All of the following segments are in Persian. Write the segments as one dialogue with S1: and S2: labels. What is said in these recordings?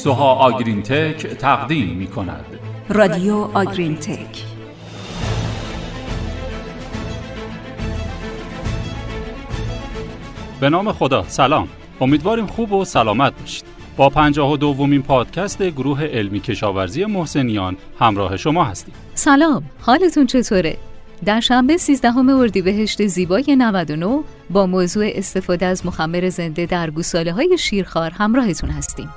S1: سوها آگرین تک تقدیم می کند
S2: رادیو آگرین تک
S1: به نام خدا سلام. امیدواریم خوب و سلامت باشید. با پنجاه و دومین پادکست گروه علمی کشاورزی محسنیان همراه شما هستیم.
S3: سلام حالتون چطوره؟ در شنبه 13 اردیبهشت زیبای 99 با موضوع استفاده از مخمر زنده در گوساله های شیرخوار همراهتون هستیم.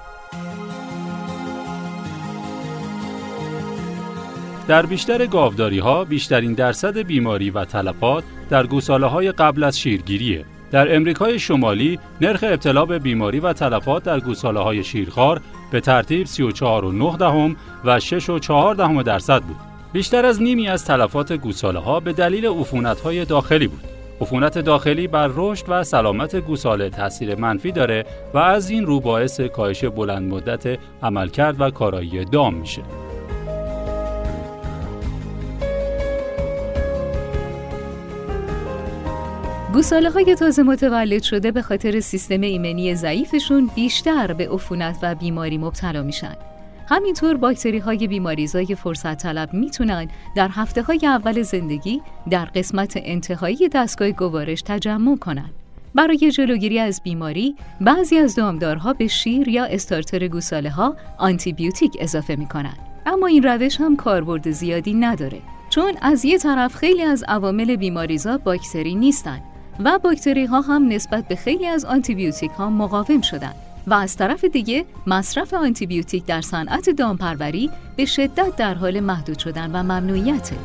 S1: در بیشتر گاوداری ها بیشترین درصد بیماری و تلفات در گوساله های قبل از شیرگیریه. در امریکای شمالی نرخ ابتلا به بیماری و تلفات در گوساله های شیرخوار به ترتیب 34.9 دهم و 6.4 دهم درصد بود. بیشتر از نیمی از تلفات گوساله ها به دلیل عفونت های داخلی بود. عفونت داخلی بر رشد و سلامت گوساله تاثیر منفی داره و از این رو باعث کاهش بلند مدت عملکرد و کارایی دام میشه.
S3: گوساله های تازه متولد شده به خاطر سیستم ایمنی ضعیفشون بیشتر به عفونت و بیماری مبتلا میشن. همینطور باکتری های بیماریزای فرصت طلب می‌تونن در هفته های اول زندگی در قسمت انتهایی دستگاه گوارش تجمع کنند. برای جلوگیری از بیماری بعضی از دامدارها به شیر یا استارتر گوساله ها آنتی بیوتیک اضافه می‌کنن اما این روش هم کاربرد زیادی نداره چون از یه طرف خیلی از عوامل بیماریزا باکتری نیستن و باکتری ها هم نسبت به خیلی از آنتی بیوتیک ها مقاوم شدن و از طرف دیگه مصرف آنتیبیوتیک در صنعت دامپروری به شدت در حال محدود شدن و ممنوعیته.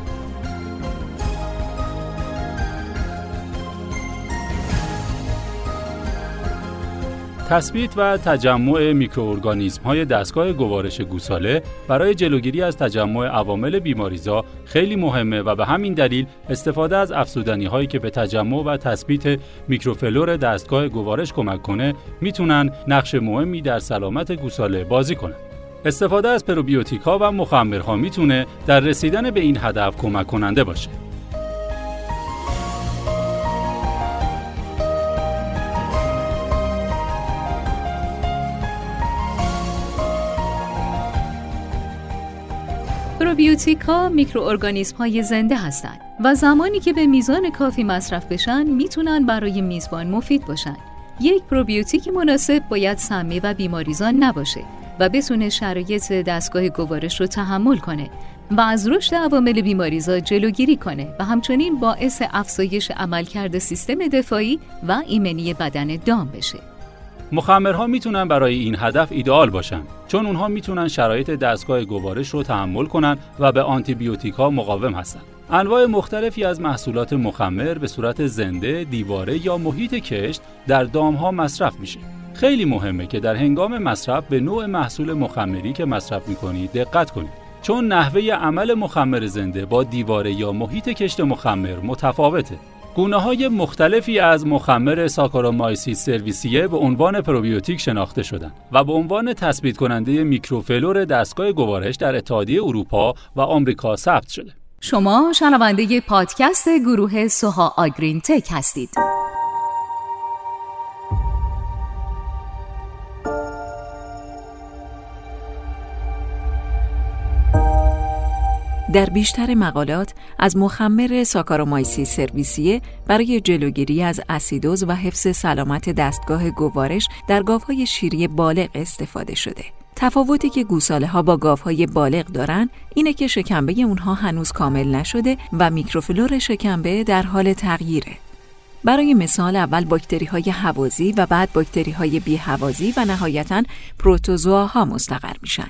S1: تثبیت و تجمع میکروارگانیسم های دستگاه گوارش گوساله برای جلوگیری از تجمع عوامل بیماریزا خیلی مهمه و به همین دلیل استفاده از افزودنی هایی که به تجمع و تثبیت میکروفلور دستگاه گوارش کمک کنه می‌تونن نقش مهمی در سلامت گوساله بازی کنن. استفاده از پروبیوتیک و مخمرها می‌تونه در رسیدن به این هدف کمک کننده باشه.
S3: پروبیوتیک ها میکروارگانیسم های زنده هستند و زمانی که به میزان کافی مصرف بشن می‌تونن برای میزبان مفید باشن. یک پروبیوتیک مناسب باید سمی و بیماریزان نباشه و بتونه شرایط دستگاه گوارش رو تحمل کنه و از رشد عوامل بیماریزا جلوگیری کنه و همچنین باعث افزایش عملکرد سیستم دفاعی و ایمنی بدن دام بشه.
S1: مخمرها می‌تونن برای این هدف ایدئال باشن چون اونها می‌تونن شرایط دستگاه گوارش رو تحمل کنن و به آنتی ها مقاوم هستن. انواع مختلفی از محصولات مخمر به صورت زنده، دیواره یا محیط کشت در دامها مصرف میشه. خیلی مهمه که در هنگام مصرف به نوع محصول مخمری که مصرف می‌کنید دقت کنید. چون نحوه عمل مخمر زنده با دیواره یا محیط کشت مخمر متفاوته. گونه های مختلفی از مخمر Saccharomyces cerevisiae به عنوان پروبیوتیک شناخته شدند و به عنوان تثبیت کننده میکروفلور دستگاه گوارش در اتحادیه اروپا و آمریکا ثبت شده.
S3: شما شنونده پادکست گروه سوها آگرین تک هستید.
S2: در بیشتر مقالات از مخمر ساکارومایسی سرویسیه برای جلوگیری از اسیدوز و حفظ سلامت دستگاه گوارش در گاوهای شیری بالغ استفاده شده. تفاوتی که گوساله ها با گاوهای بالغ دارن اینه که شکمبه اونها هنوز کامل نشده و میکروفلور شکمبه در حال تغییره. برای مثال اول باکتری های حوازی و بعد باکتری های بی حوازی و نهایتا پروتوزواها مستقر میشن.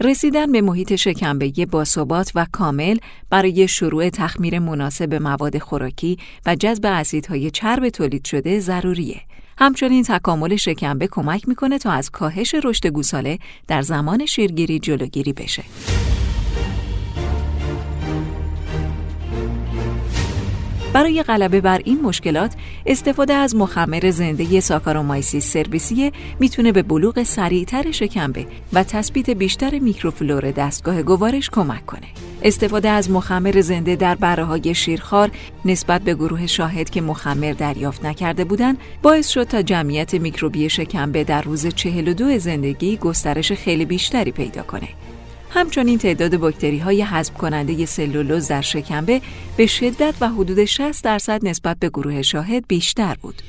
S2: رسیدن به محیط شکمبه باثبات و کامل برای شروع تخمیر مناسب مواد خوراکی و جذب اسیدهای چرب تولید شده ضروریه. همچنین تکامل شکمبه کمک می‌کنه تا از کاهش رشد گوساله در زمان شیرگیری جلوگیری بشه. برای غلبه بر این مشکلات استفاده از مخمر زنده Saccharomyces cerevisiae می‌تونه به بلوغ سریعتر شکمبه و تثبیت بیشتر میکروفلور دستگاه گوارش کمک کنه. استفاده از مخمر زنده در بره های شیرخوار نسبت به گروه شاهد که مخمر دریافت نکرده بودند باعث شد تا جمعیت میکروبی شکمبه در روز 42 زندگی گسترش خیلی بیشتری پیدا کنه. همچنین تعداد باکتری های حذف کننده سلولوز در شکمبه به شدت و حدود 60 درصد نسبت به گروه شاهد بیشتر بود.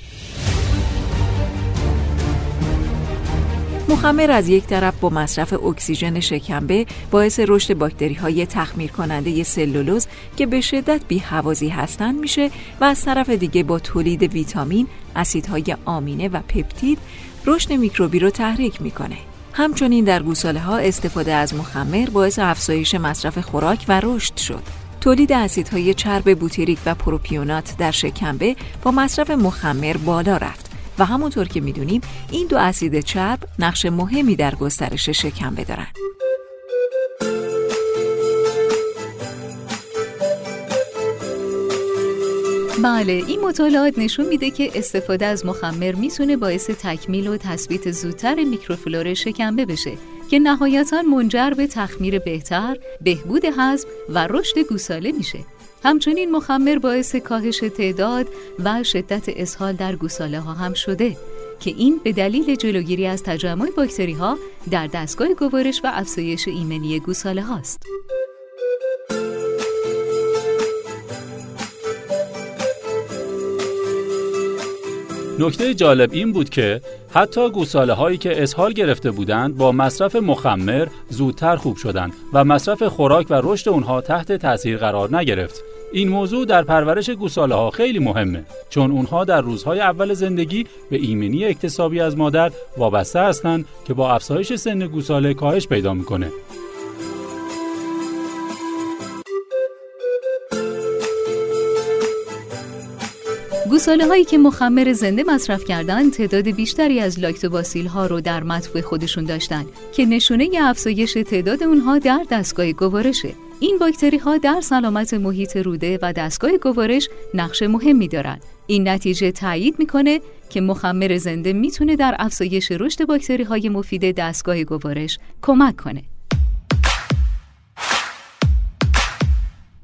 S2: مخمر از یک طرف با مصرف اکسیژن شکمبه باعث رشد باکتری های تخمیر کننده سلولوز که به شدت بی حوازی هستند میشه و از طرف دیگه با تولید ویتامین، اسیدهای آمینه و پپتید رشد میکروبی رو تحریک می‌کنه. همچنین در گوساله ها استفاده از مخمر باعث افزایش مصرف خوراک و رشد شد. تولید اسیدهای چرب بوتریک و پروپیونات در شکمبه با مصرف مخمر بالا رفت و همونطور که می‌دونیم این دو اسید چرب نقش مهمی در گسترش شکمبه دارند.
S3: بله این مطالعات نشون میده که استفاده از مخمر می‌تونه باعث تکمیل و تثبیت زودتر میکروفلور شکمبه بشه که نهایتا منجر به تخمیر بهتر، بهبود هضم و رشد گوساله میشه. همچنین مخمر باعث کاهش تعداد و شدت اسهال در گوساله ها هم شده که این به دلیل جلوگیری از تجمع باکتری ها در دستگاه گوارش و افزایش ایمنی گوساله هاست.
S1: نکته جالب این بود که حتی گوساله هایی که اسهال گرفته بودند با مصرف مخمر زودتر خوب شدند و مصرف خوراک و رشد اونها تحت تاثیر قرار نگرفت. این موضوع در پرورش گوساله ها خیلی مهمه چون اونها در روزهای اول زندگی به ایمنی اکتسابی از مادر وابسته هستند که با افزایش سن گوساله کاهش پیدا می‌کنه.
S3: گوساله هایی که مخمر زنده مصرف کردن تعداد بیشتری از لاکتوباسیل ها رو در مطبوع خودشون داشتن که نشونه ی افزایش تعداد اونها در دستگاه گوارشه. این باکتری ها در سلامت محیط روده و دستگاه گوارش نقش مهمی دارند این نتیجه تایید می‌کنه که مخمر زنده می‌تونه در افزایش رشد باکتری های مفید دستگاه گوارش کمک کنه.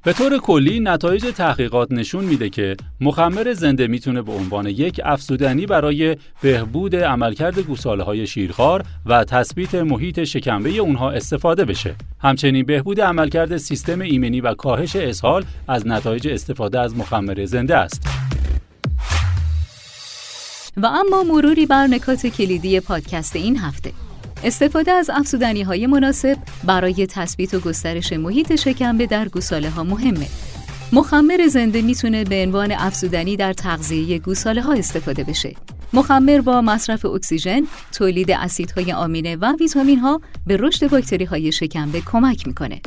S1: به طور کلی نتایج تحقیقات نشون میده که مخمر زنده می‌تونه به عنوان یک افزودنی برای بهبود عملکرد گوساله های شیرخوار و تثبیت محیط شکمبه اونها استفاده بشه. همچنین بهبود عملکرد سیستم ایمنی و کاهش اسهال از نتایج استفاده از مخمر زنده است.
S3: و اما مروری بر نکات کلیدی پادکست این هفته استفاده از افزودنی های مناسب برای تثبیت و گسترش محیط شکمبه در گوساله ها مهمه. مخمر زنده می‌تونه به عنوان افزودنی در تغذیه گوساله ها استفاده بشه. مخمر با مصرف اکسیژن، تولید اسیدهای آمینه و ویتامین ها به رشد باکتری های شکمبه کمک می‌کنه.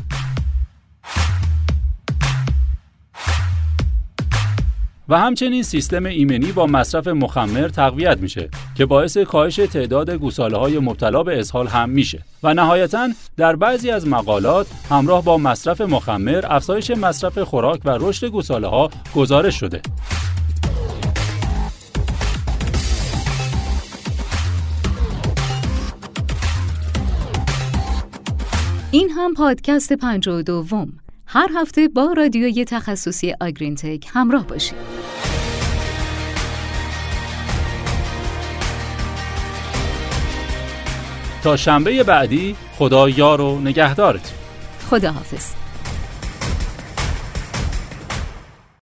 S1: و همچنین سیستم ایمنی با مصرف مخمر تقویت میشه که باعث کاهش تعداد گوساله های مبتلا به اسهال هم میشه. و نهایتا در بعضی از مقالات همراه با مصرف مخمر افزایش مصرف خوراک و رشد گوساله ها گزارش شده.
S3: این هم پادکست پنج و دوم. هر هفته با رادیوی تخصصی آگرین تک همراه باشید.
S1: تا شنبه بعدی خدا یار و نگهدارت.
S3: خدا حافظ.